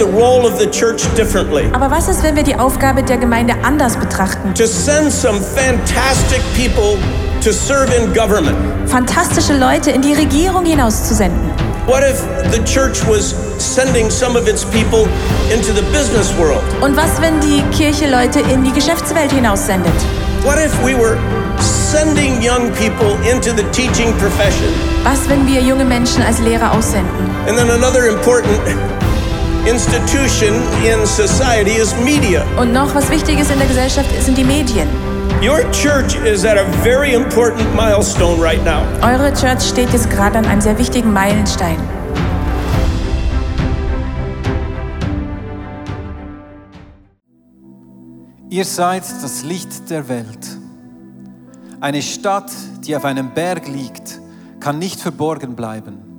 the role of the church differently? Aber was ist, wenn wir die Aufgabe der Gemeinde anders betrachten? To send some fantastic people to serve in government. Fantastische Leute in die Regierung hinauszusenden. What if the church was sending some of its people into the business world? Und was, wenn die Kirche Leute in die Geschäftswelt hinaussendet? What if we were sending young people into the teaching profession? Was, wenn wir junge Menschen als Lehrer aussenden? And then another important institution in society is media. Und noch was Wichtiges in der Gesellschaft sind die Medien. Your church is at a very important milestone right now. Eure Church steht jetzt gerade an einem sehr wichtigen Meilenstein. Ihr seid das Licht der Welt. Eine Stadt, die auf einem Berg liegt, kann nicht verborgen bleiben.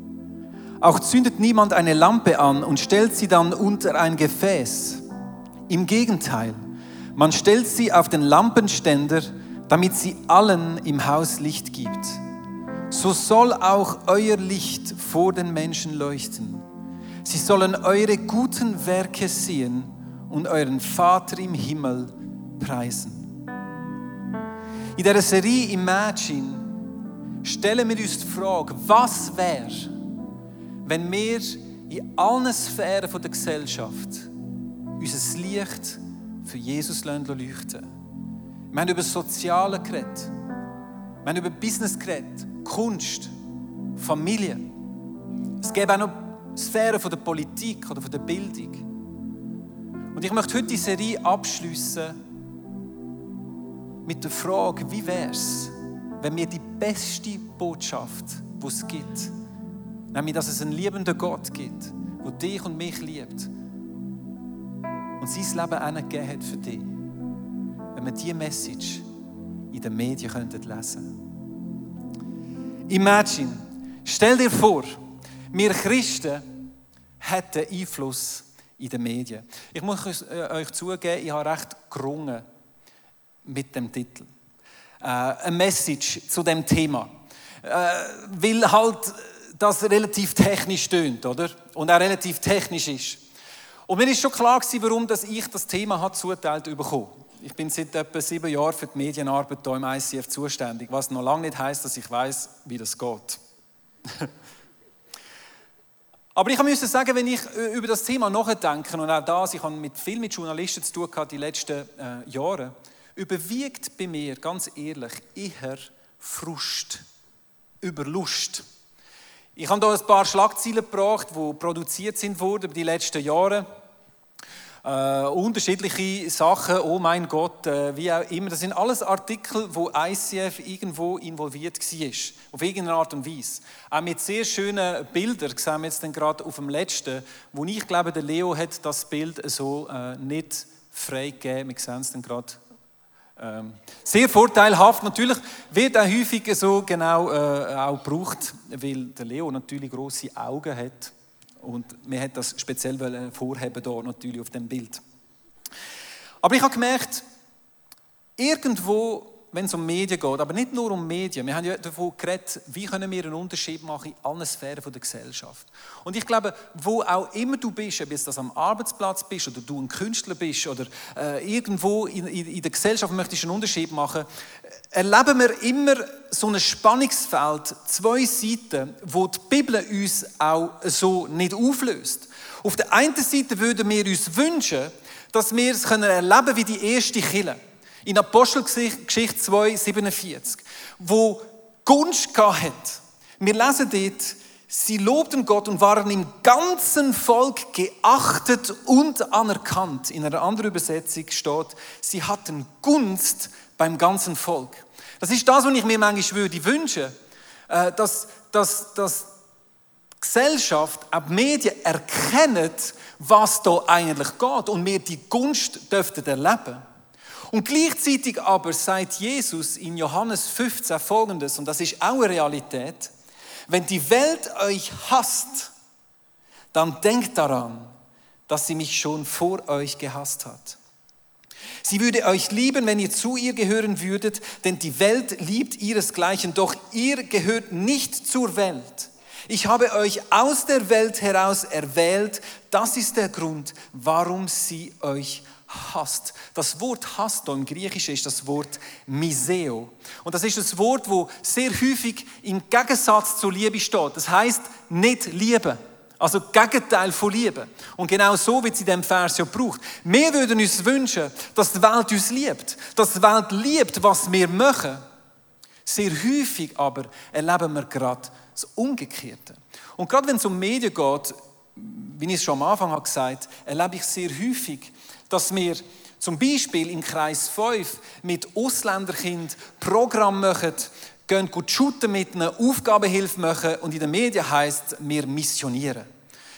Auch zündet niemand eine Lampe an und stellt sie dann unter ein Gefäß. Im Gegenteil, man stellt sie auf den Lampenständer, damit sie allen im Haus Licht gibt. So soll auch euer Licht vor den Menschen leuchten. Sie sollen eure guten Werke sehen und euren Vater im Himmel preisen. In dieser Serie Imagine stellen wir uns die Frage, was wäre, wenn wir in allen Sphären der Gesellschaft unser Licht für Jesus leuchten Wir haben über Soziale geredet. Wir haben über Business geredet, Kunst, Familie. Es gibt auch noch Sphären der Politik oder der Bildung. Und ich möchte heute die Serie abschließen mit der Frage, wie wäre es, wenn wir die beste Botschaft, die es gibt, nämlich, dass es einen liebenden Gott gibt, der dich und mich liebt und sein Leben angegeben hat für dich, wenn wir diese Message in den Medien könnten lesen Imagine, stell dir vor, wir Christen hätten Einfluss in den Medien. Ich muss euch zugeben, ich habe recht gerungen mit dem Titel. Äh, eine Message zu dem Thema. Äh, weil halt das relativ technisch tönt, oder? Und auch relativ technisch ist. Und mir ist schon klar gewesen, warum dass ich das Thema hat zuteilt bekommen. Ich bin seit etwa sieben Jahren für die Medienarbeit hier im ICF zuständig, was noch lange nicht heißt, dass ich weiß, wie das geht. Aber ich musste sagen, wenn ich über das Thema nachdenke, und auch das, ich habe mit viel mit Journalisten zu tun gehabt die letzten äh, Jahre, überwiegt bei mir, ganz ehrlich, eher Frust über Lust. Ich habe hier ein paar Schlagzeilen gebracht, die produziert sind wurden über die letzten Jahre. Äh, unterschiedliche Sachen, oh mein Gott, äh, wie auch immer. Das sind alles Artikel, wo ICF irgendwo involviert war, auf irgendeine Art und Weise. Auch mit sehr schönen Bildern, sehen wir jetzt gerade auf dem letzten, wo ich glaube, der Leo hat das Bild so äh, nicht freigegeben. Wir sehen es dann gerade sehr vorteilhaft. Natürlich wird auch häufig so genau äh, auch gebraucht, weil der Leo natürlich große Augen hat und mir hat das speziell vorheben da natürlich auf dem Bild. Aber ich habe gemerkt, irgendwo wenn es um Medien geht, aber nicht nur um Medien. Wir haben ja davon geredet, wie können wir einen Unterschied machen in allen Sphären der Gesellschaft. Und ich glaube, wo auch immer du bist, ob das am Arbeitsplatz bist oder du ein Künstler bist oder äh, irgendwo in, in, in, der Gesellschaft möchtest einen Unterschied machen, erleben wir immer so ein Spannungsfeld, zwei Seiten, wo die Bibel uns auch so nicht auflöst. Auf der einen Seite würden wir uns wünschen, dass wir es erleben können wie die erste Kille. In Apostelgeschichte 2, 47, wo Gunst hat. Wir lesen dort, sie lobten Gott und waren im ganzen Volk geachtet und anerkannt. In einer anderen Übersetzung steht, sie hatten Gunst beim ganzen Volk. Das ist das, was ich mir manchmal würde wünschen, äh, dass, dass, dass die Gesellschaft, auch die Medien erkennen, was da eigentlich geht und wir die Gunst dürften erleben. Und gleichzeitig aber sagt Jesus in Johannes 15 folgendes, und das ist auch eine Realität, wenn die Welt euch hasst, dann denkt daran, dass sie mich schon vor euch gehasst hat. Sie würde euch lieben, wenn ihr zu ihr gehören würdet, denn die Welt liebt ihresgleichen, doch ihr gehört nicht zur Welt. Ich habe euch aus der Welt heraus erwählt. Das ist der Grund, warum sie euch hasst. Das Wort hasst im Griechischen ist das Wort Miseo. Und das ist das Wort, wo sehr häufig im Gegensatz zur Liebe steht. Das heißt nicht lieben. Also Gegenteil von Liebe. Und genau so wird sie in diesem Vers ja gebraucht. Wir würden uns wünschen, dass die Welt uns liebt. Dass die Welt liebt, was wir machen. Sehr häufig aber erleben wir gerade das Umgekehrte. Und gerade wenn es um Medien geht, wie ich es schon am Anfang habe gesagt erlebe ich sehr häufig, dass wir zum Beispiel im Kreis 5 mit Ausländerkind Programm machen, gehen gut shooten mit einer Aufgabehilfe machen und in den Medien heißt wir missionieren.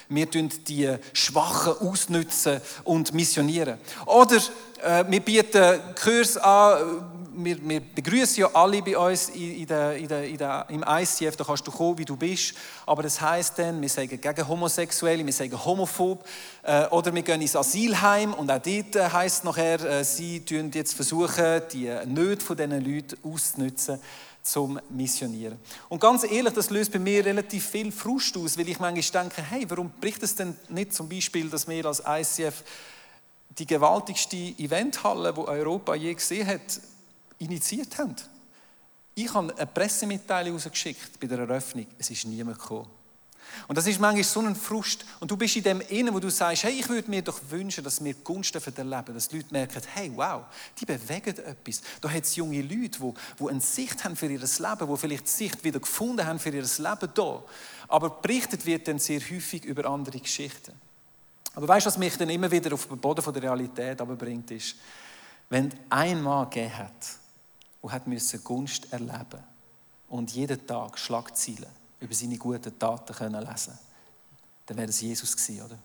Wir tun die Schwachen ausnutzen und missionieren. Oder äh, wir bieten Kurs an, wir, wir, begrüßen ja alle bei uns in, der, in der, in der, im ICF, da kannst du kommen, wie du bist. Aber das heißt dann, wir sagen gegen Homosexuelle, wir sagen homophob. Äh, oder wir gehen ins Asylheim und auch dort äh, heisst es nachher, äh, sie tun jetzt versuchen, die Nöte von diesen Leuten auszunutzen zum Missionieren. Und ganz ehrlich, das löst bei mir relativ viel Frust aus, weil ich manchmal denke, hey, warum bricht es denn nicht zum Beispiel, dass wir als ICF die gewaltigste Eventhalle, die Europa je gesehen hat, initiiert haben? Ich habe eine Pressemitteilung rausgeschickt bei der Eröffnung, es ist niemand gekommen. Und das ist manchmal so ein Frust. Und du bist in dem Innen, wo du sagst, hey, ich würde mir doch wünschen, dass wir Gunst erleben dass die Leute merken, hey, wow, die bewegen etwas. Da hat es junge Leute, die, die eine Sicht haben für ihr Leben, die vielleicht die Sicht wieder gefunden haben für ihr Leben da. Aber berichtet wird dann sehr häufig über andere Geschichten. Aber weißt du, was mich dann immer wieder auf den Boden der Realität bringt, ist, wenn ein Mann gegeben hat und hat Gunst erleben und jeden Tag Schlagzeilen über seine guten Taten können lesen dann wäre es Jesus gewesen, oder?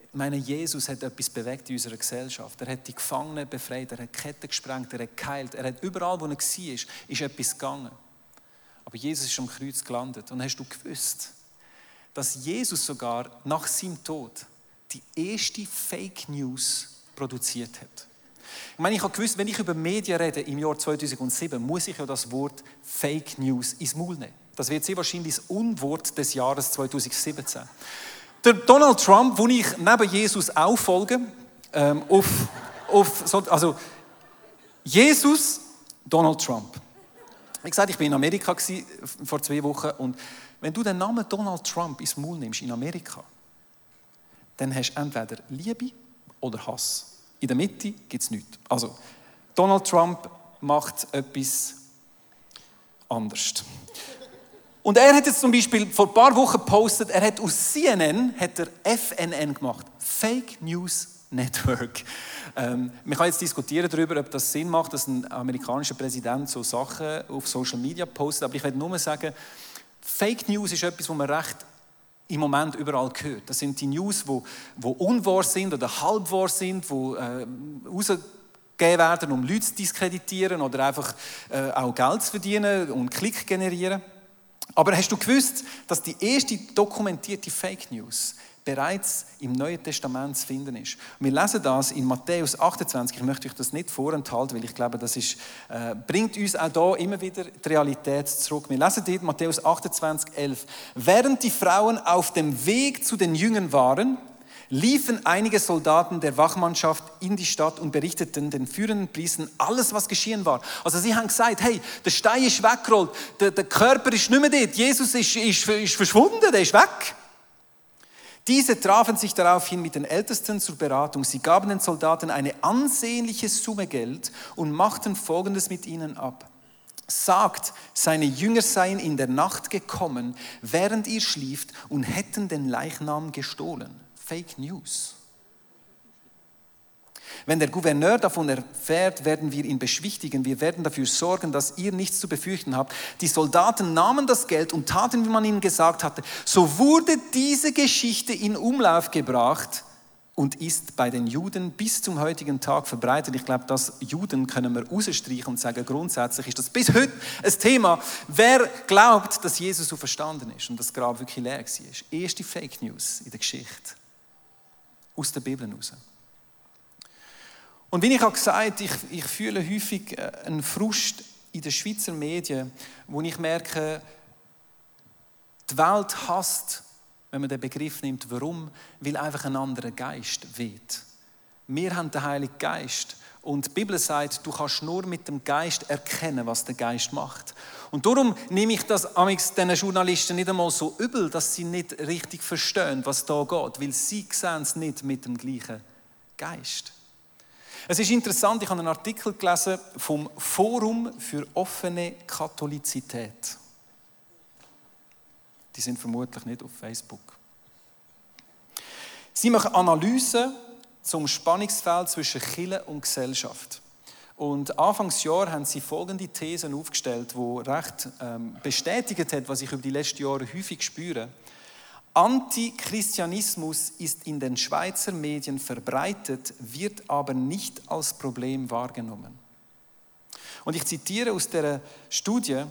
Ich meine, Jesus hat etwas bewegt in unserer Gesellschaft. Er hat die Gefangenen befreit, er hat Ketten gesprengt, er hat geheilt, er hat überall, wo er war, ist, ist etwas gegangen. Aber Jesus ist am Kreuz gelandet. Und hast du gewusst, dass Jesus sogar nach seinem Tod die erste Fake News produziert hat? Ich meine, ich habe gewusst, wenn ich über Medien rede im Jahr 2007, muss ich ja das Wort Fake News ins Maul nehmen. Das wird sehr wahrscheinlich das Unwort des Jahres 2017. Der Donald Trump, wo ich neben Jesus auch folge, ähm, auf, auf, also Jesus, Donald Trump. Wie gesagt, ich bin in Amerika vor zwei Wochen und wenn du den Namen Donald Trump ins Maul nimmst in Amerika, dann hast du entweder Liebe oder Hass. In der Mitte gibt es nichts. Also, Donald Trump macht etwas anders. Und er hat jetzt zum Beispiel vor ein paar Wochen gepostet, er hat aus CNN hat er FNN gemacht. Fake News Network. Ähm, man kann jetzt diskutieren darüber, ob das Sinn macht, dass ein amerikanischer Präsident so Sachen auf Social Media postet. Aber ich werde nur sagen, Fake News ist etwas, was man recht im Moment überall hört. Das sind die News, wo, wo unwahr sind oder halbwahr sind, wo äh, rausgegeben werden, um Leute zu diskreditieren oder einfach äh, auch Geld zu verdienen und Klick generieren. Aber hast du gewusst, dass die erste dokumentierte Fake News bereits im Neuen Testament zu finden ist? Wir lesen das in Matthäus 28. Ich möchte euch das nicht vorenthalten, weil ich glaube, das ist, äh, bringt uns auch da immer wieder die Realität zurück. Wir lesen dort Matthäus 28, 11. Während die Frauen auf dem Weg zu den Jüngern waren, liefen einige Soldaten der Wachmannschaft in die Stadt und berichteten den führenden Priestern alles, was geschehen war. Also sie haben gesagt, hey, der Stein ist weggerollt, der, der Körper ist nicht mehr dort, Jesus ist, ist, ist verschwunden, der ist weg. Diese trafen sich daraufhin mit den Ältesten zur Beratung. Sie gaben den Soldaten eine ansehnliche Summe Geld und machten Folgendes mit ihnen ab. Sagt, seine Jünger seien in der Nacht gekommen, während ihr schlieft, und hätten den Leichnam gestohlen. Fake News. Wenn der Gouverneur davon erfährt, werden wir ihn beschwichtigen. Wir werden dafür sorgen, dass ihr nichts zu befürchten habt. Die Soldaten nahmen das Geld und taten, wie man ihnen gesagt hatte. So wurde diese Geschichte in Umlauf gebracht und ist bei den Juden bis zum heutigen Tag verbreitet. Ich glaube, das Juden können wir rausstreichen und sagen, grundsätzlich ist das bis heute ein Thema. Wer glaubt, dass Jesus so verstanden ist und das Grab wirklich leer war? Erste Fake News in der Geschichte aus der Bibel heraus. Und wie ich auch gesagt ich, ich fühle häufig äh, einen Frust in den Schweizer Medien, wo ich merke, Die Welt hasst, wenn man den Begriff nimmt. Warum? Weil einfach ein anderer Geist weht. Wir haben den Heiligen Geist. Und die Bibel sagt, du kannst nur mit dem Geist erkennen, was der Geist macht. Und darum nehme ich das diesen Journalisten nicht einmal so übel, dass sie nicht richtig verstehen, was da geht, weil sie sehen es nicht mit dem gleichen Geist. Es ist interessant, ich habe einen Artikel gelesen vom Forum für offene Katholizität. Die sind vermutlich nicht auf Facebook. Sie machen Analysen zum Spannungsfeld zwischen Kirche und Gesellschaft. Und Anfangsjahr haben sie folgende Thesen aufgestellt, wo recht ähm, bestätigt hat, was ich über die letzten Jahre häufig spüre. Antichristianismus ist in den Schweizer Medien verbreitet, wird aber nicht als Problem wahrgenommen. Und ich zitiere aus der Studie,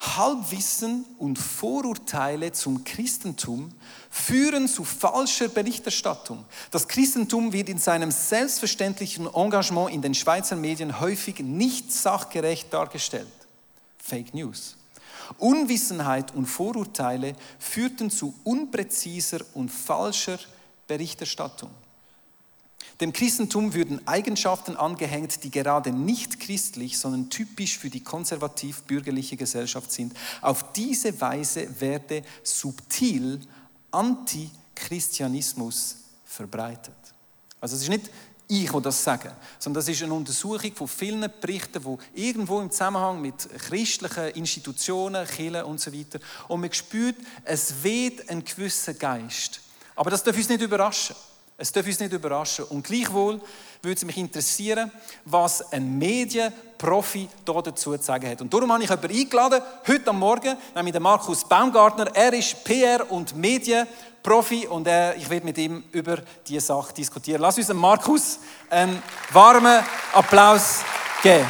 Halbwissen und Vorurteile zum Christentum führen zu falscher Berichterstattung. Das Christentum wird in seinem selbstverständlichen Engagement in den Schweizer Medien häufig nicht sachgerecht dargestellt. Fake News. Unwissenheit und Vorurteile führten zu unpräziser und falscher Berichterstattung. Dem Christentum würden Eigenschaften angehängt, die gerade nicht christlich, sondern typisch für die konservativ-bürgerliche Gesellschaft sind. Auf diese Weise werde subtil Antichristianismus verbreitet. Also es ist nicht ich, der das sage, sondern das ist eine Untersuchung von vielen Berichten, die irgendwo im Zusammenhang mit christlichen Institutionen, Kirchen und so weiter, und man spürt, es weht ein gewisser Geist. Aber das darf uns nicht überraschen. Es darf uns nicht überraschen. Und gleichwohl würde es mich interessieren, was ein Medienprofi dazu zu sagen hat. Und darum habe ich jemanden eingeladen, heute am Morgen, nämlich den Markus Baumgartner. Er ist PR- und Medienprofi und er, ich werde mit ihm über diese Sache diskutieren. Lass uns Markus einen warmen Applaus geben.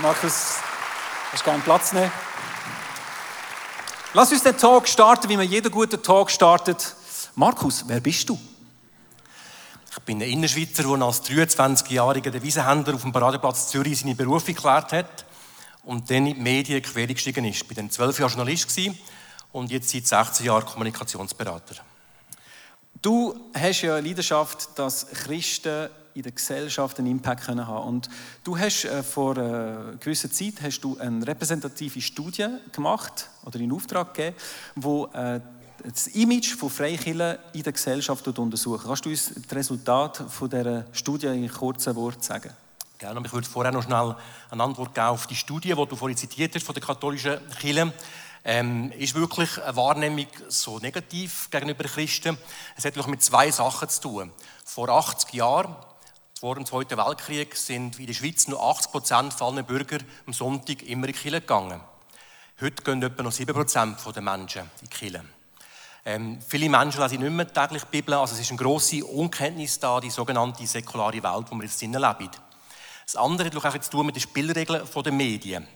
Markus, hast du keinen Platz nehmen? Lass uns den Talk starten, wie man jeden guten Talk startet Markus, wer bist du? Ich bin ein Innerschweizer, der als 23-jähriger Devisenhändler auf dem Paradeplatz Zürich seine Berufung geklärt hat und dann in die Medien quer gestiegen ist. Ich war dann zwölf Jahre Journalist und jetzt seit 16 Jahren Kommunikationsberater. Du hast ja eine Leidenschaft, dass Christen in der Gesellschaft einen Impact haben können Und du hast äh, vor einer gewissen Zeit hast du eine repräsentative Studie gemacht oder in Auftrag gegeben, wo äh, das Image von Freikirchen in der Gesellschaft untersuchen. Kannst du uns das Resultat von dieser Studie in kurzen Worten sagen? Gerne, ich würde vorher noch schnell eine Antwort geben auf die Studie, die du vorhin zitiert hast von der katholischen Kirche. Ähm, ist wirklich eine Wahrnehmung so negativ gegenüber Christen? Es hat mit zwei Sachen zu tun. Vor 80 Jahren, vor dem Zweiten Weltkrieg, sind in der Schweiz nur 80 Prozent aller Bürger am Sonntag immer in die Kirche gegangen. Heute gehen etwa noch 7 Prozent der Menschen in die Kirche. Ähm, viele Menschen lesen nicht mehr täglich die Bibel, also es ist eine grosse Unkenntnis da, die sogenannte säkulare Welt, wo wir jetzt leben. Das andere hat auch zu tun mit den Spielregeln der Medien.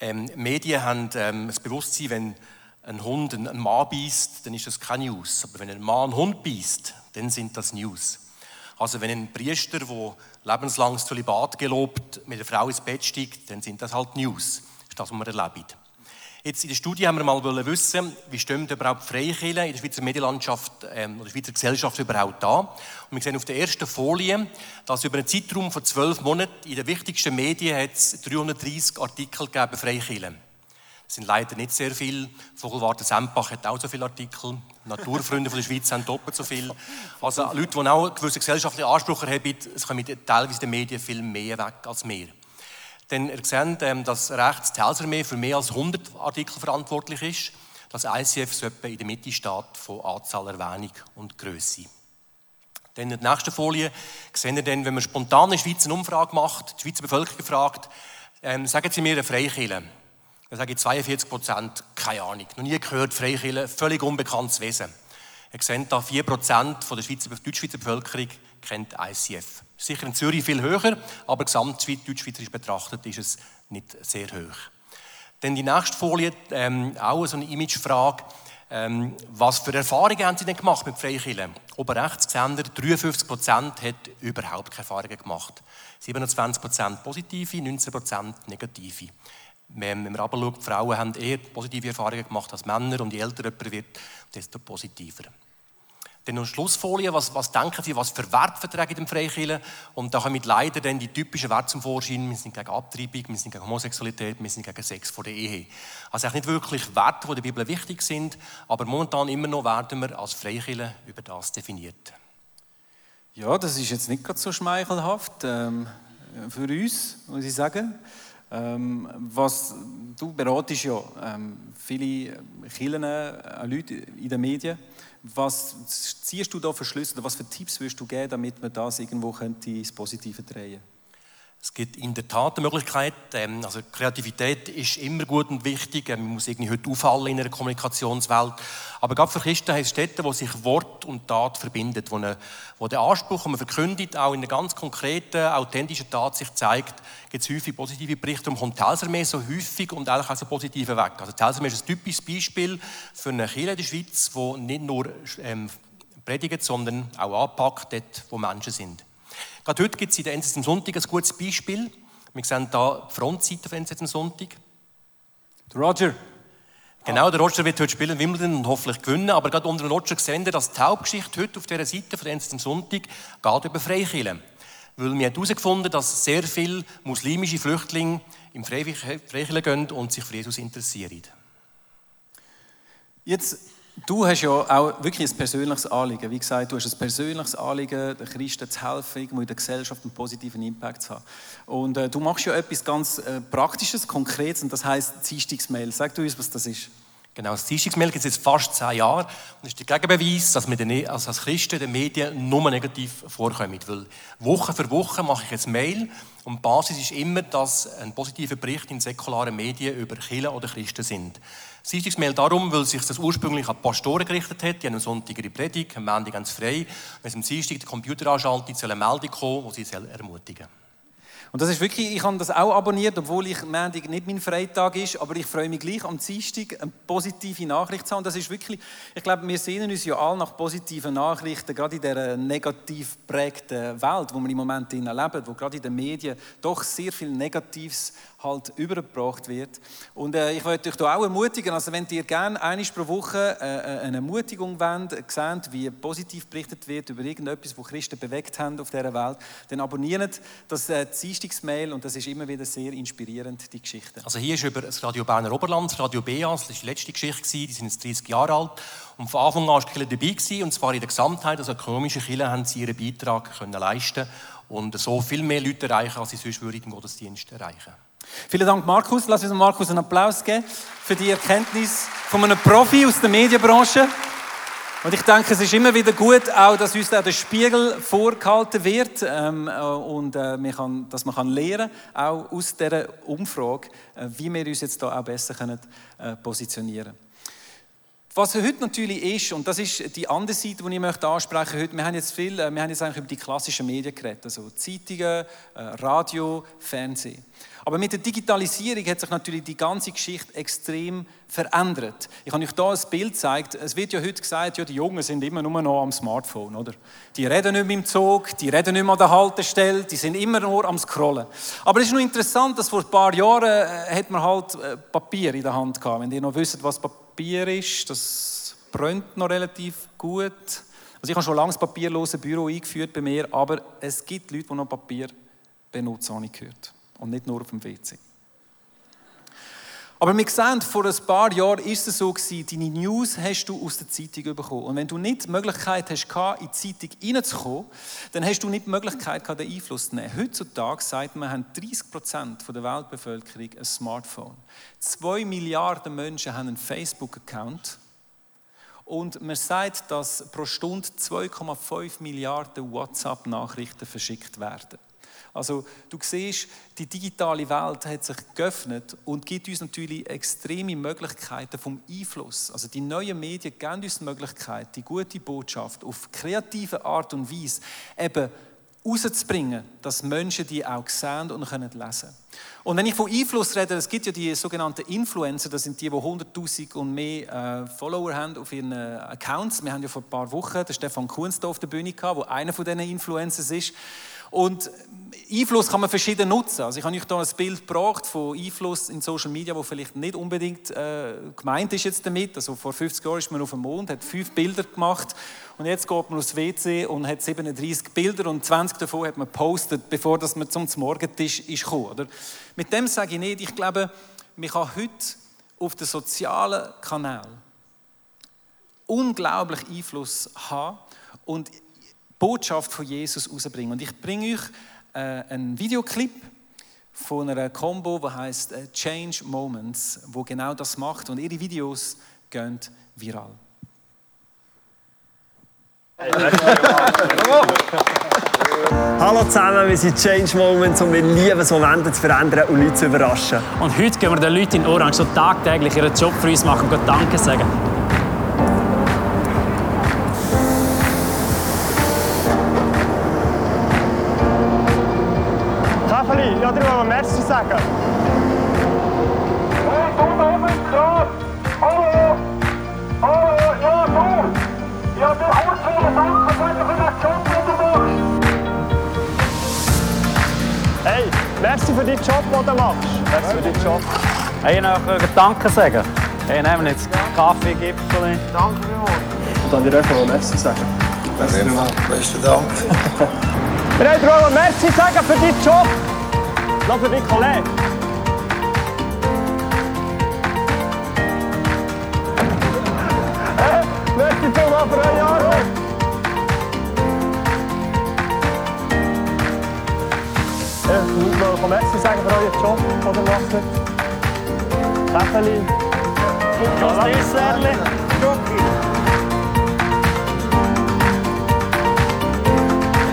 Ähm, Medien haben ähm, das Bewusstsein, wenn ein Hund einen Mann beißt, dann ist das keine News. Aber wenn ein Mann einen Hund beißt, dann sind das News. Also wenn ein Priester, der lebenslanges Zölibat gelobt, mit einer Frau ins Bett steigt, dann sind das halt News. Das ist das, was wir erleben. Jetzt in der Studie haben wir mal wissen, wie stehen überhaupt Freikirchen in der Schweizer Medienlandschaft ähm, oder Schweizer Gesellschaft überhaupt da. Und wir sehen auf der ersten Folie, dass über einen Zeitraum von zwölf Monaten in den wichtigsten Medien hat es 330 Artikel gegeben Freikirchen. Das sind leider nicht sehr viele. Vogelwarte Sempach hat auch so viele Artikel. Naturfreunde von der Schweiz haben doppelt so viel. Also Leute, die auch einen gewissen gesellschaftlichen Anspruch haben, es kommen teilweise den Medien viel mehr weg als wir. Denn ihr seht, ähm, dass rechts die Helserarmee für mehr als 100 Artikel verantwortlich ist, dass ICF so etwa in der Mitte steht von Anzahl, Erwähnung und Größe. Dann in der nächsten Folie sehen wir dann, wenn man spontan in der Schweiz eine Umfrage macht, die Schweizer Bevölkerung fragt, ähm, sagen Sie mir eine Freikirche. Dann sage ich 42 Prozent, keine Ahnung, noch nie gehört, Freikirche, völlig unbekanntes Wesen. Ihr seht da 4 Prozent der Schweizer, Deutschschweizer Bevölkerung kennt ICF. Sicher in Zürich viel höher, aber gesamtschweizerisch deutschschweizerisch betrachtet ist es nicht sehr hoch. Dann die nächste Folie, ähm, auch so eine Imagefrage. Ähm, was für Erfahrungen haben Sie denn gemacht mit Freikirchen? Oben rechts sehen Sie, 53 Prozent hat überhaupt keine Erfahrungen gemacht. 27 Prozent positive, 19 Prozent negative. Wenn man aber schaut, Frauen haben eher positive Erfahrungen gemacht als Männer und je älter jemand wird, desto positiver. Dann noch Schlussfolie, was, was denken Sie, was für Werte vertragen dem Freikirchen? Und da kommen leider dann die typischen Werte zum Vorschein. Wir sind gegen Abtreibung, wir sind gegen Homosexualität, wir sind gegen Sex vor der Ehe. Also nicht wirklich Werte, die der Bibel wichtig sind, aber momentan immer noch werden wir als Freikirche über das definiert. Ja, das ist jetzt nicht ganz so schmeichelhaft ähm, für uns, muss ich sagen. Ähm, was, du beratest ja ähm, viele Kirchen, äh, Leute in den Medien. Was ziehst du da für Schlüsse oder was für Tipps würdest du geben, damit man das irgendwo könnte ins Positive drehen es gibt in der Tat eine Möglichkeit, ähm, also Kreativität ist immer gut und wichtig, ähm, man muss irgendwie heute auffallen in einer Kommunikationswelt, aber gerade für Christen heißt Städte, wo sich Wort und Tat verbindet, wo, eine, wo der Anspruch, den man verkündet, auch in einer ganz konkreten, authentischen Tat sich zeigt, gibt es häufig positive Berichte, darum kommt Telsermeer so häufig und auch so positive weg. Also Telsermeer ist ein typisches Beispiel für eine Kirche in der Schweiz, die nicht nur ähm, predigt, sondern auch anpackt, dort, wo Menschen sind. Gerade heute gibt es in der NZZ am Sonntag ein gutes Beispiel. Wir sehen hier die Frontseite von NZZ am Sonntag. Roger. Genau, der Roger wird heute spielen Wimbledon und hoffentlich gewinnen. Aber gerade unter dem Roger sehen wir, dass die Hauptgeschichte heute auf dieser Seite von NZZ am Sonntag geht über Freikirchen. Weil wir herausgefunden dass sehr viele muslimische Flüchtlinge im Freikirchen gehen und sich für Jesus interessieren. Jetzt Du hast ja auch wirklich ein persönliches Anliegen. Wie gesagt, du hast ein persönliches Anliegen, den Christen zu helfen, irgendwo in der Gesellschaft einen positiven Impact zu haben. Und äh, du machst ja etwas ganz äh, Praktisches, Konkretes, und das heisst Dienstagsmail. Sag du uns, was das ist. Genau, das Dienstagsmail gibt es jetzt fast zehn Jahre. Und das ist der Gegenbeweis, dass wir den, also als Christen den Medien nur negativ vorkommen. Weil Woche für Woche mache ich jetzt Mail und die Basis ist immer, dass ein positiver Bericht in säkularen Medien über Kirchen oder Christen sind. Das Dienstagsmail darum, weil sich das ursprünglich an die Pastoren gerichtet hat. Die haben am Sonntag ihre Predigt, am Montag ganz frei. Wenn sie am Dienstag den Computer anschalten, soll eine Meldung kommen, die sie ermutigen soll. Und das ist wirklich, ich habe das auch abonniert, obwohl ich Montag nicht mein Freitag ist, aber ich freue mich gleich am Dienstag eine positive Nachricht zu haben. Das ist wirklich, ich glaube, wir sehnen uns ja alle nach positiven Nachrichten, gerade in dieser negativ geprägten Welt, wo wir im Moment leben, wo gerade in den Medien doch sehr viel Negatives halt übergebracht wird. Und äh, ich möchte euch da auch ermutigen, also wenn ihr gerne einmal pro Woche äh, äh, eine Ermutigung wollt, seht, wie positiv berichtet wird über irgendetwas, was Christen bewegt haben auf dieser Welt, dann abonniert das äh, Dienstagsmail und das ist immer wieder sehr inspirierend, die Geschichte. Also hier ist über das Radio Berner Oberland, das Radio BEAS, das war die letzte Geschichte, die sind jetzt 30 Jahre alt und von Anfang an war die Kirche dabei gewesen, und zwar in der Gesamtheit, also ökonomische Kirche haben sie ihren Beitrag können leisten und so viel mehr Leute erreichen, als sie sonst würden im Gottesdienst erreichen Vielen Dank, Markus. Lass uns Markus einen Applaus geben für die Erkenntnis von einem Profi aus der Medienbranche. Und ich denke, es ist immer wieder gut, auch, dass uns auch der Spiegel vorgehalten wird ähm, äh, und äh, kann, dass man kann lernen auch aus dieser Umfrage, äh, wie wir uns jetzt da auch besser können, äh, positionieren können. Was heute natürlich ist, und das ist die andere Seite, die ich möchte ansprechen möchte, wir haben jetzt viel, äh, wir haben jetzt eigentlich über die klassischen Medien geredet, also Zeitungen, äh, Radio, Fernsehen. Aber mit der Digitalisierung hat sich natürlich die ganze Geschichte extrem verändert. Ich habe euch hier ein Bild gezeigt. Es wird ja heute gesagt, ja, die Jungen sind immer nur noch am Smartphone, oder? Die reden nicht mehr im Zug, die reden nicht mehr an der Haltestelle, die sind immer nur am Scrollen. Aber es ist noch interessant, dass vor ein paar Jahren äh, hat man halt Papier in der Hand gehabt. Wenn ihr noch wisst, was Papier Papier ist. Das brennt noch relativ gut. Also ich habe schon lange das papierlose Büro eingeführt bei mir, aber es gibt Leute, die noch Papier benutzen, habe ich gehört. Und nicht nur auf dem WC. Aber wir sehen, vor ein paar Jahren ist es so gewesen, deine News hast du aus der Zeitung bekommen. Und wenn du nicht die Möglichkeit hast, in die Zeitung reinzukommen, dann hast du nicht die Möglichkeit, den Einfluss zu nehmen. Heutzutage sagt man, haben 30 Prozent der Weltbevölkerung ein Smartphone. Zwei Milliarden Menschen haben einen Facebook-Account. Und man sagt, dass pro Stunde 2,5 Milliarden WhatsApp-Nachrichten verschickt werden. Also du siehst, die digitale Welt hat sich geöffnet und gibt uns natürlich extreme Möglichkeiten vom Einfluss. Also die neuen Medien geben uns die Möglichkeit, die gute Botschaft auf kreative Art und Weise eben rauszubringen, dass Menschen die auch sehen und können lesen Und wenn ich von Einfluss rede, es gibt ja die sogenannten Influencer, das sind die, die 100'000 und mehr äh, Follower haben auf ihren äh, Accounts. Wir haben ja vor ein paar Wochen den Stefan Kunst auf der Bühne gehabt, der einer von diesen Influencers ist. Und Einfluss kann man verschieden nutzen. Also ich habe euch hier ein Bild gebracht von Einfluss in Social Media, wo vielleicht nicht unbedingt äh, gemeint ist jetzt damit. Also vor 50 Jahren ist man auf dem Mond, hat fünf Bilder gemacht und jetzt geht man aufs WC und hat 37 Bilder und 20 davon hat man gepostet, bevor dass man zum Morgentisch ist gekommen, oder? Mit dem sage ich nicht, ich glaube, man kann heute auf den sozialen Kanälen unglaublich Einfluss haben und Botschaft von Jesus rausbringen. Und ich bringe euch äh, einen Videoclip von einer Combo, die heißt äh, Change Moments, wo genau das macht und ihre Videos gehen viral. Hallo zusammen, wir sind Change Moments und wir lieben es, Momente zu verändern und Leute zu überraschen. Und heute gehen wir den Leuten in Orange so tagtäglich ihren Job für uns machen und Danke sagen. Mal Merci sagen. Hey, du da oben dran! Hallo! Hallo, ja, du! Ich hab dir kurz wollen danken für den Job, den du machst! Hey, merci für deinen Job, den du machst. Merci für deinen Job. Hey, ich noch Danke sagen. Hey, nehmen wir jetzt Kaffee, Gipfel. Und dann dir einfach mal Merci sagen. Besten Dank. Wir wollten dir mal Merci sagen für deinen Job. Deinen Kollegen. Hey, merci vielmals für eure Arbeit. Ja, ich wollte mal Merci sagen für euren Job, den ihr macht. Kaffeli. Was Dessertli.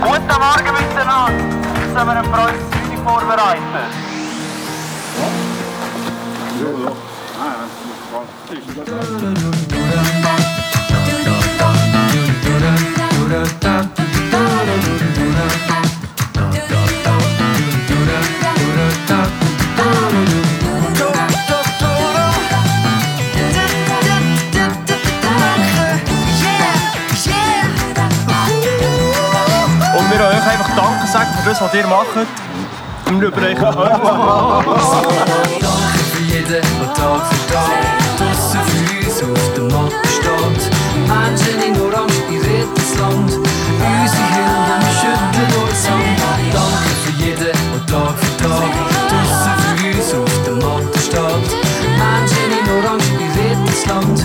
Guten Morgen miteinander! Jetzt haben wir ein Freude vorbereitet. Und wir euch einfach Danke sagen für das, was ihr macht. Und wir überreichen euch Danke für jeden, der Tag für Tag draussen für uns auf dem Matten steht. Menschen in Orange, in Land, unsere Helden schütteln uns an. Danke für jeden, der Tag für Tag draussen für uns auf dem Matten steht. Menschen in Orange, in Land,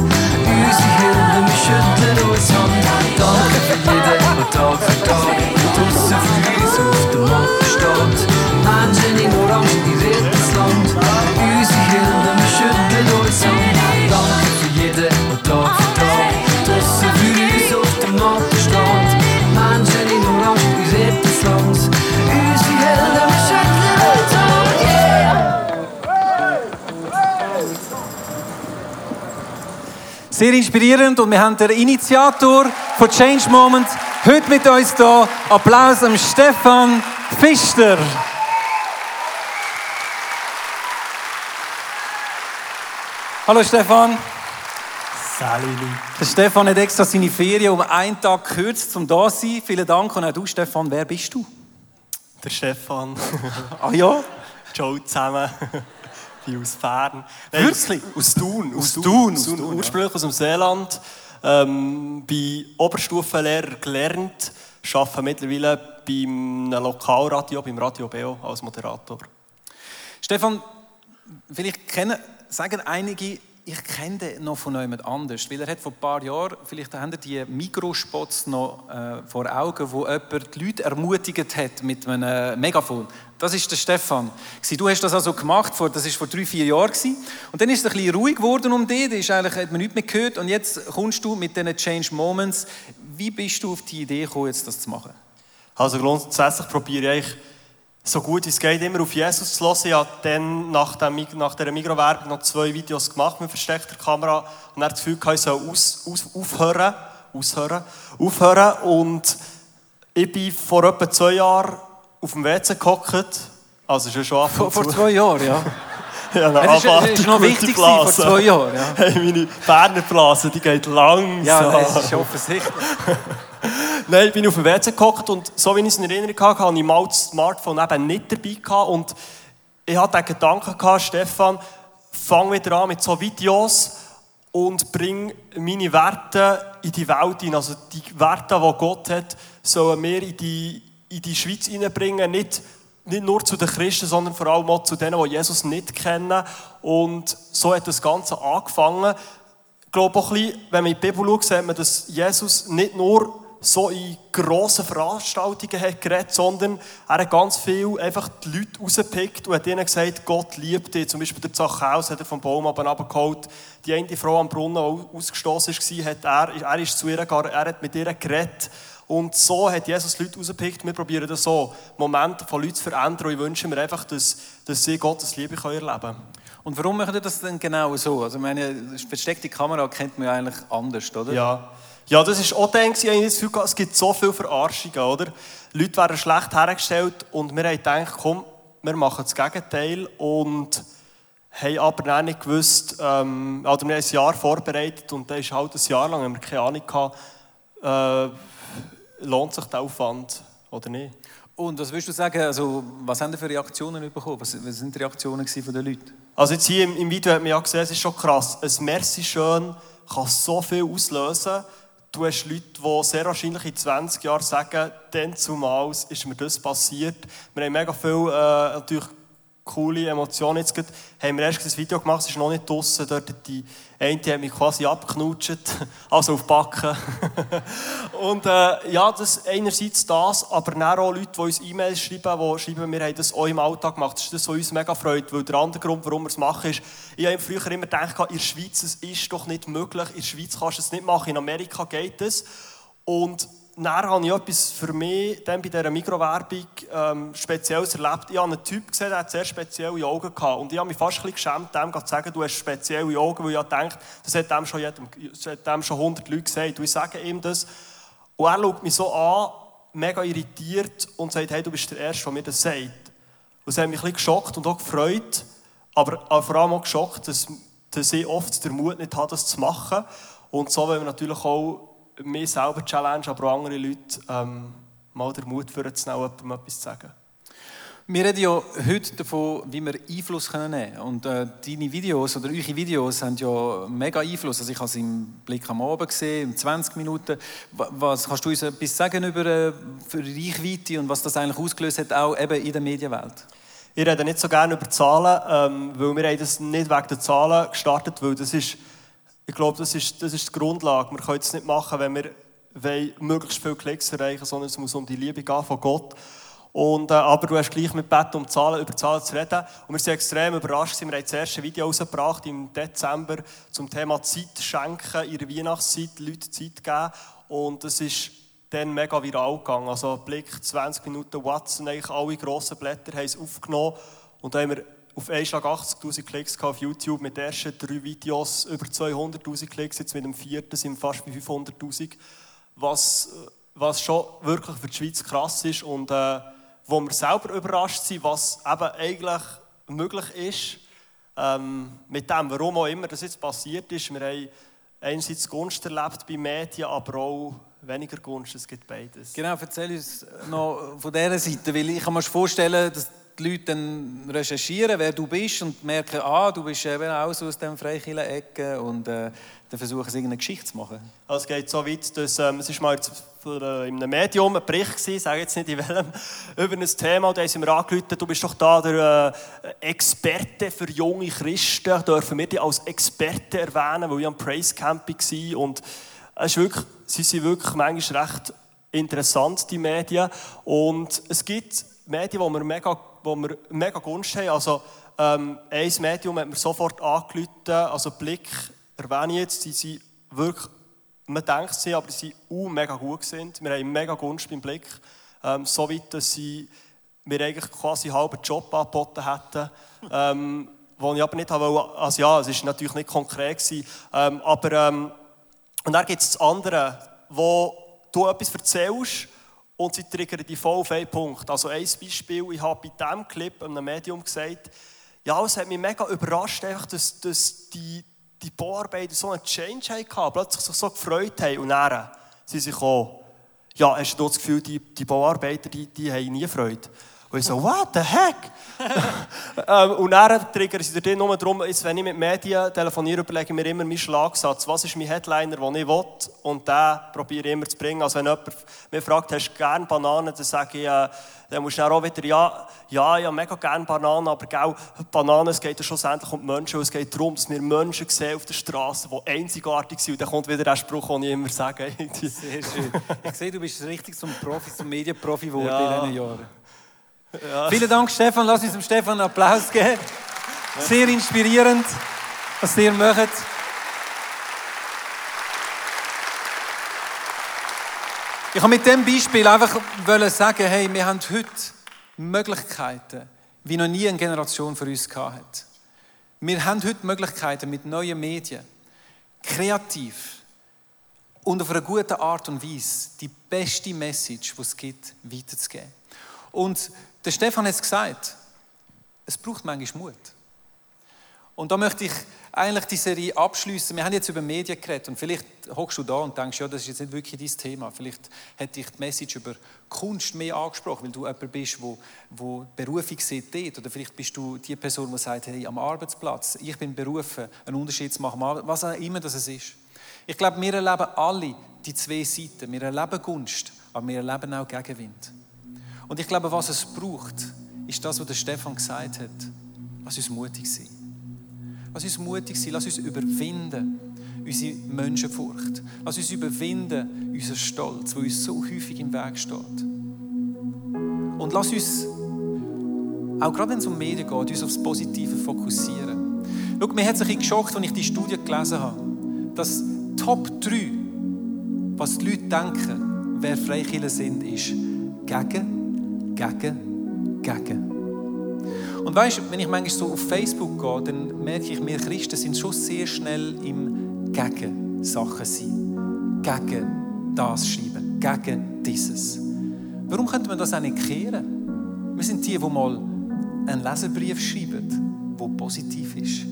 unsere Helden schütteln uns an. Danke für jeden, der Tag für Tag draussen für uns auf steht. Menschen in Orange, in rettes Land, unsere Helden schütteln uns an. Danke für jeden, der Tag für Tag draussen für uns auf dem Matten steht. Menschen in Orange, in rettes Land, unsere Helden uns an. Yeah! Sehr inspirierend und wir haben den Initiator von Change Moment heute mit uns hier. Applaus an Stefan Pfister. Hallo Stefan. Salini. Der Stefan hat extra seine Ferien um einen Tag gekürzt, um da zu sein. Vielen Dank. Und auch du, Stefan, wer bist du? Der Stefan. Ah ja? Joe zusammen. Bin aus Bern. Wirklich? Aus Thun. Aus Thun, aus Thun, Thun, ja. Ursprünglich aus dem Seeland. Ähm, bin Oberstufenlehrer gelernt. Arbeite mittlerweile beim Lokalradio, beim Radio Beo als Moderator. Stefan, vielleicht kennen, sagen einige, ich kenne den noch von jemand anders, weil er hat vor ein paar Jahren, vielleicht haben die Mikrospots noch äh, vor Augen, wo jemand die Leute ermutigt hat mit einem Megafon. Das ist der Stefan. Du hast das also gemacht, das war vor drei, vier Jahren. Und dann ist es ein bisschen ruhig geworden um dich, da ist eigentlich, hat man nichts mehr gehört. Und jetzt kommst du mit diesen Change Moments. Wie bist du auf die Idee gekommen, jetzt das zu machen? Also grundsätzlich probiere ich so gut wie es geht immer auf Jesus zu hören. Ich habe dann nach, dem, nach dieser Mikrowerbung noch zwei Videos gemacht mit versteckter Kamera und dann das Gefühl gehabt, ich soll aus, aus, aufhören, aushören, aufhören und ich bin vor etwa zwei Jahren auf dem WC gehockt, also schon schon Vor, vor zwei Jahren, ja. Ja, Das ist noch wichtig vor zwei Jahren. Ja, Hey, meine Berner Blase, die geht langsam. ja das ist offensichtlich. Nein, ich bin auf dem WC gehockt und so wie ich es in Erinnerung hatte, hatte ich mal das Smartphone eben nicht dabei gehabt und ich hatte den Gedanken gehabt, Stefan, fang wieder an mit so Videos und bring meine Werte in die Welt hinein. Also die Werte, die Gott hat, sollen wir in die, in die Schweiz hineinbringen. Nicht, nicht nur zu den Christen, sondern vor allem auch zu denen, die Jesus nicht kennen. Und so hat das Ganze angefangen. Ich glaube auch ein bisschen, wenn man in die Bibel schaut, sieht man, dass Jesus nicht nur so in grossen Veranstaltungen hat geredet, sondern er hat ganz viel einfach die Leute rausgepickt und hat ihnen gesagt, Gott liebt dich. Zum Beispiel der Zachäus hat er vom Baum runtergeholt. Die eine Frau am Brunnen, die ausgestoßen war, hat er, er ist zu ihr gegangen, er hat mit ihr geredet. Und so hat Jesus Leute rausgepickt. Wir probieren das so, Momente von Leuten zu verändern. Und ich wünsche mir einfach, dass, dass sie Gottes Liebe erleben können. Und warum machen ihr das denn genau so? Also, ich meine, versteckte Kamera kennt man ja eigentlich anders, oder? Ja. Ja, das war auch dann, ich habe das Gefühl, es gibt so viele Verarschungen, oder? Leute werden schlecht hergestellt und wir haben gedacht, komm, wir machen das Gegenteil und haben aber nicht gewusst, ähm, oder wir haben ein Jahr vorbereitet und dann ist halt ein Jahr lang, haben wir keine Ahnung gehabt, äh, lohnt sich der Aufwand oder nicht. Und was würdest du sagen, also, was haben ihr für Reaktionen bekommen? Was, was sind die Reaktionen von den Leuten? Also jetzt hier im, im Video hat man ja gesehen, es ist schon krass, ein Merci schön kann so viel auslösen, Du hast Leute, die sehr wahrscheinlich in 20 Jahren sagen, dann zumal ist mir das passiert. Wir haben mega viel äh, natürlich coole Emotionen. Jetzt gerade haben wir erst ein Video gemacht, es ist noch nicht draussen. Dort die eine die hat mich quasi abgeknutscht, also auf die Backen. und äh, ja, das einerseits das, aber dann auch Leute, die uns E-Mails schreiben, die schreiben, wir haben das auch im Alltag gemacht. Das ist das, was uns mega freut, weil der andere Grund, warum wir es machen, ist, ich habe früher immer gedacht, in der Schweiz es ist doch nicht möglich, in der Schweiz kannst du es nicht machen, in Amerika geht es. Und dann habe ich etwas für mich dann bei dieser Mikrowerbung ähm, Spezielles erlebt. Ich habe einen Typ gesehen, der hat sehr spezielle Augen gehabt. Und ich habe mich fast ein bisschen geschämt, dem zu sagen, du hast spezielle Augen, weil ich denke, das hat dem schon, jedem, das hat dem schon 100 Leute gesagt. Und ich sage ihm das. Und er schaut mich so an, mega irritiert und sagt, hey, du bist der Erste, der mir das sagt. Und es hat mich ein bisschen geschockt und auch gefreut, aber vor allem auch geschockt, dass, dass ich oft den Mut nicht habe, das zu machen. Und so wollen wir natürlich auch mich selber challenge, aber auch andere Leute ähm, mal den Mut vorzunehmen, jemandem etwas zu sagen. Wir reden ja heute davon, wie wir Einfluss nehmen können. Und äh, deine Videos oder eure Videos haben ja mega Einfluss. Also ich habe es im Blick am Abend gesehen, in 20 Minuten. Was kannst du uns etwas sagen über äh, für Reichweite und was das eigentlich ausgelöst hat, auch eben in der Medienwelt? Ich rede nicht so gerne über Zahlen, ähm, weil wir haben das nicht wegen der Zahlen gestartet, weil das ist ich glaube, das ist, das ist die Grundlage. Wir können es nicht machen, wenn wir möglichst viele Klicks erreichen sondern es muss um die Liebe gehen von Gott. Und, äh, aber du hast gleich mit Bett um Zahlen, über Zahlen zu reden. Und wir sind extrem überrascht. Wir haben das erste Video rausgebracht im Dezember zum Thema Zeit schenken, der Weihnachtszeit Leute Zeit geben. Und es ist dann mega viral gegangen. Also Blick, 20 Minuten Watson, eigentlich alle grossen Blätter haben es aufgenommen. Und da haben wir auf einen Schlag 80'000 Klicks auf YouTube, mit den ersten drei Videos über 200'000 Klicks, jetzt mit dem vierten sind wir fast bei 500'000, was, was schon wirklich für die Schweiz krass ist und äh, wo wir selber überrascht sind, was eben eigentlich möglich ist, ähm, mit dem, warum auch immer das jetzt passiert ist. Wir haben einerseits Gunst erlebt bei Medien, aber auch weniger Gunst, es gibt beides. Genau, erzähl uns noch von dieser Seite, weil ich kann mir vorstellen, dass die Leute dann recherchieren, wer du bist und merken, ah, du bist eben auch so aus dem Freikirchen-Ecke und äh, dann versuchen sie irgendeine Geschichte zu machen. Also es geht so weit, dass ähm, es ist mal äh, in einem Medium ein Bericht gewesen, sage jetzt nicht in welchem, über ein Thema, da sind wir angerufen, du bist doch da der äh, Experte für junge Christen, dürfen wir dich als Experte erwähnen, weil ich am Praise Camping war und es ist wirklich, sie sind wirklich manchmal recht interessant, die Medien und es gibt Medien, die wir mega wo wir mega Gunst haben. Also, ähm, ein Medium hat mir sofort angerufen, also Blick erwähne ich jetzt, die sind wirklich, man denkt sie, aber sie sind mega gut sind. Wir haben mega Gunst beim Blick, ähm, so weit, dass sie mir eigentlich quasi einen halben Job angeboten hätten. ähm, wo ich aber nicht wollte, also ja, es war natürlich nicht konkret, ähm, aber ähm, und dann gibt es das andere, wo du etwas erzählst und sie triggern die voll auf einen Punkt. Also ein Beispiel, ich habe bei diesem Clip einem Medium gesagt, ja, es hat mich mega überrascht, einfach, dass, dass die, die Bauarbeiter so einen Change hatten, plötzlich sich so gefreut haben und dann sind sie gekommen. ja, hast du das Gefühl, die, die Bauarbeiter, die, die haben nie Freude. Und ich so, what the heck? ähm, und dann triggern sie dir nur darum, jetzt, wenn ich mit Medien telefoniere, überlege ich mir immer meinen Schlagsatz. Was ist mein Headliner, den ich will? Und den probiere ich immer zu bringen. Also wenn jemand mich fragt, hast du gerne Bananen, dann sage ich, äh, dann musst du dann auch wieder, ja, ja, ja, mega gerne Bananen, aber gell, Bananen, es geht ja schlussendlich um die Menschen. Und es geht darum, dass wir Menschen sehen auf der Straße, die einzigartig sind. Und dann kommt wieder der Spruch, den ich immer sage. Sehr schön. Ich sehe, du bist richtig zum Profi, zum Medienprofi geworden Ja. in diesen Jahren. Vielen Dank, Stefan. Lass uns dem Stefan einen Applaus geben. Sehr inspirierend, was ihr macht. Ich habe mit diesem Beispiel einfach sagen, hey, wir haben heute Möglichkeiten, wie noch nie eine Generation für uns hat. Wir haben heute Möglichkeiten mit neuen Medien, kreativ und auf eine gute Art und Weise die beste Message, die es gibt, weiterzugeben. Und der Stefan hat es gesagt, es braucht manchmal Mut. Und da möchte ich eigentlich die Serie abschließen. Wir haben jetzt über Medien geredet und vielleicht hockst du da und denkst, ja, das ist jetzt nicht wirklich dein Thema. Vielleicht hätte dich die Message über Kunst mehr angesprochen, weil du jemand bist, wo, wo Berufung sieht. Oder vielleicht bist du die Person, die sagt, hey, am Arbeitsplatz, ich bin berufen, einen Unterschied zu machen, was auch immer das ist. Ich glaube, wir erleben alle die zwei Seiten. Wir erleben Gunst, aber wir erleben auch Gegenwind. Und ich glaube, was es braucht, ist das, was der Stefan gesagt hat. Lass uns mutig sein. Lass uns mutig sein, lass uns überwinden, unsere Menschenfurcht. Lass uns überwinden, unseren Stolz, der uns so häufig im Weg steht. Und lass uns, auch gerade wenn es um Medien geht, uns aufs Positive fokussieren. Schau, mir hat es ein bisschen geschockt, als ich die Studie gelesen habe, dass Top 3, was die Leute denken, wer Freikirchen sind, ist gegen, gegen, gegen. Und weißt wenn ich manchmal so auf Facebook gehe, dann merke ich, wir Christen sind schon sehr schnell im Gegen Sachen sein. Gegen das schreiben, gegen dieses. Warum könnte man das auch nicht kehren? Wir sind die, die mal einen Leserbrief schreiben, der positiv ist.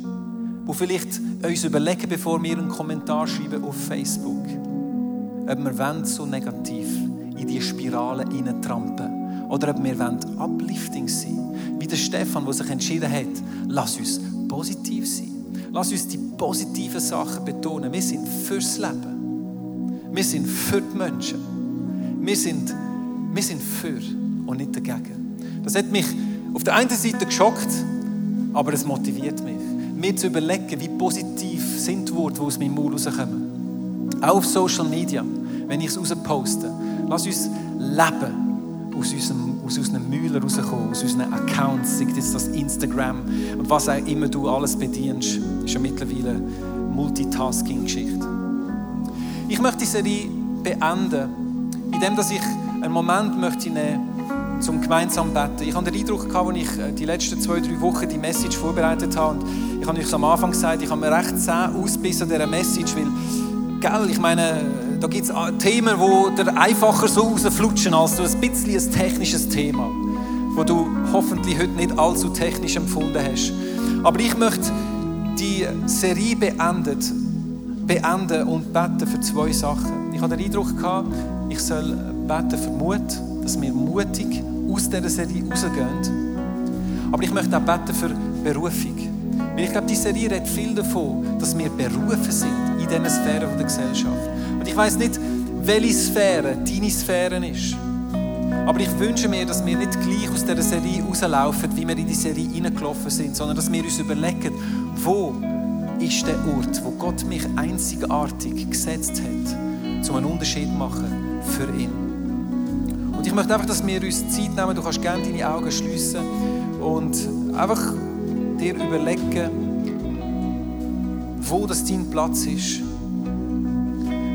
Wo vielleicht uns überlegen, bevor wir einen Kommentar schreiben auf Facebook, ob wir so negativ in diese Spirale trampen oder ob wir wollen, uplifting sein wie der Stefan, der sich entschieden hat, lass uns positiv sein. Lass uns die positiven Sachen betonen. Wir sind fürs Leben. Wir sind für die Menschen. Wir sind, wir sind für und nicht dagegen. Das hat mich auf der einen Seite geschockt, aber es motiviert mich, mir zu überlegen, wie positiv sind die Worte, die aus meinem Mund rauskommen. Auch auf Social Media, wenn ich es rausposte. Lass uns leben aus, unserem, aus unseren Mühlen rauskommen, aus unseren Accounts, sei jetzt das Instagram und was auch immer du alles bedienst, ist ja mittlerweile Multitasking-Geschichte. Ich möchte die Serie beenden, indem dass ich einen Moment möchte nehmen zum gemeinsam beten. Ich hatte den Eindruck, gehabt, als ich äh, die letzten zwei, drei Wochen die Message vorbereitet habe, und ich habe euch am Anfang gesagt, ich habe mir recht zäh ausbissen an dieser Message, weil, gell, ich meine, da gibt es Themen, die dir einfacher so rausflutschen, als du ein bisschen ein technisches Thema, wo du hoffentlich heute nicht allzu technisch empfunden hast. Aber ich möchte die Serie beendet, beenden und beten für zwei Sachen. Ich hatte den Eindruck, gehabt, ich soll beten für Mut, dass wir mutig aus dieser Serie rausgehen. Aber ich möchte auch beten für Berufung. Weil ich glaube, die Serie redet viel davon, dass wir berufen sind in diesen Sphären der Gesellschaft. Ich weiß nicht, welche Sphäre deine Sphäre ist. Aber ich wünsche mir, dass wir nicht gleich aus dieser Serie rauslaufen, wie wir in die Serie hineingelaufen sind, sondern dass wir uns überlegen, wo ist der Ort, wo Gott mich einzigartig gesetzt hat, um einen Unterschied zu machen für ihn. Und ich möchte einfach, dass wir uns Zeit nehmen. Du kannst gerne deine Augen schließen und einfach dir überlegen, wo das dein Platz ist,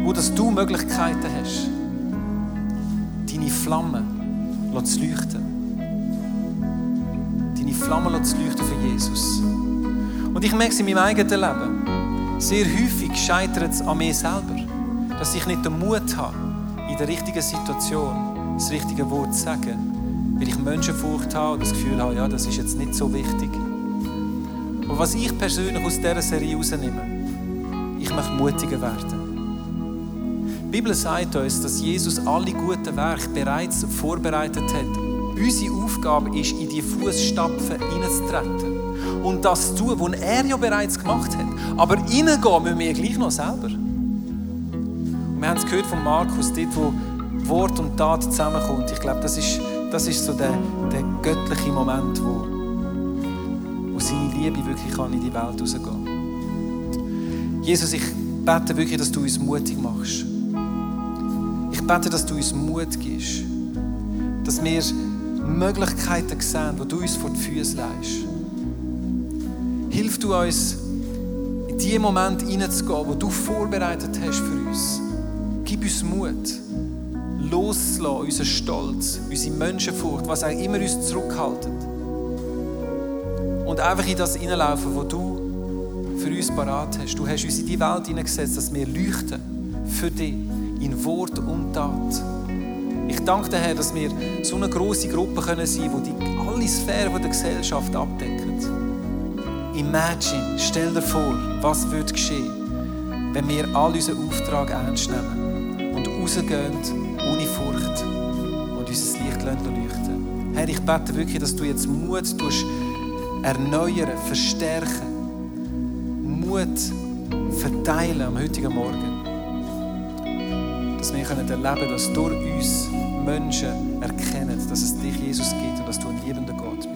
wo das du Möglichkeiten hast, deine Flamme zu leuchten. Deine Flamme zu leuchten für Jesus. Und ich merke es in meinem eigenen Leben. Sehr häufig scheitert es an mir selber, dass ich nicht den Mut habe, in der richtigen Situation das richtige Wort zu sagen, weil ich Menschenfurcht habe und das Gefühl habe, ja, das ist jetzt nicht so wichtig. Aber was ich persönlich aus dieser Serie herausnehme, ich möchte mutiger werden. Die Bibel sagt uns, dass Jesus alle guten Werke bereits vorbereitet hat. Unsere Aufgabe ist, in die Fußstapfen hineinzutreten und das zu tun, was er ja bereits gemacht hat. Aber hineingehen müssen wir gleich noch selber. Und wir haben es gehört von Markus, dort, wo Wort und Tat zusammenkommt. Ich glaube, das ist, das ist so der, der göttliche Moment, wo, wo seine Liebe wirklich kann in die Welt rausgehen Jesus, ich bete wirklich, dass du uns mutig machst. Bete, dass du uns Mut gibst. Dass wir Möglichkeiten sehen, die du uns vor die Füße leist. Hilf du uns, in die Moment hineinzugehen, wo du vorbereitet hast für uns. Gib uns Mut, loszulassen, unseren Stolz, unsere Menschenfurcht, was auch immer uns zurückhaltet. Und einfach in das hineinlaufen, wo du für uns parat hast. Du hast uns in die Welt hineingesetzt, dass wir leuchten für dich in Wort und Tat. Ich danke dir, Herr, dass wir so eine große Gruppe können sein können, die alle Sphären der Gesellschaft abdecken. Imagine, stell dir vor, was wird geschehen, wenn wir all unseren Auftrag ernst nehmen und rausgehen ohne Furcht und unser Licht leuchten. Herr, ich bete wirklich, dass du jetzt Mut tust, erneuern, verstärken, Mut verteilen am heutigen Morgen. Dass wir erleben können, dass durch uns Menschen erkennen, dass es dich, Jesus, gibt und dass du ein liebender Gott bist.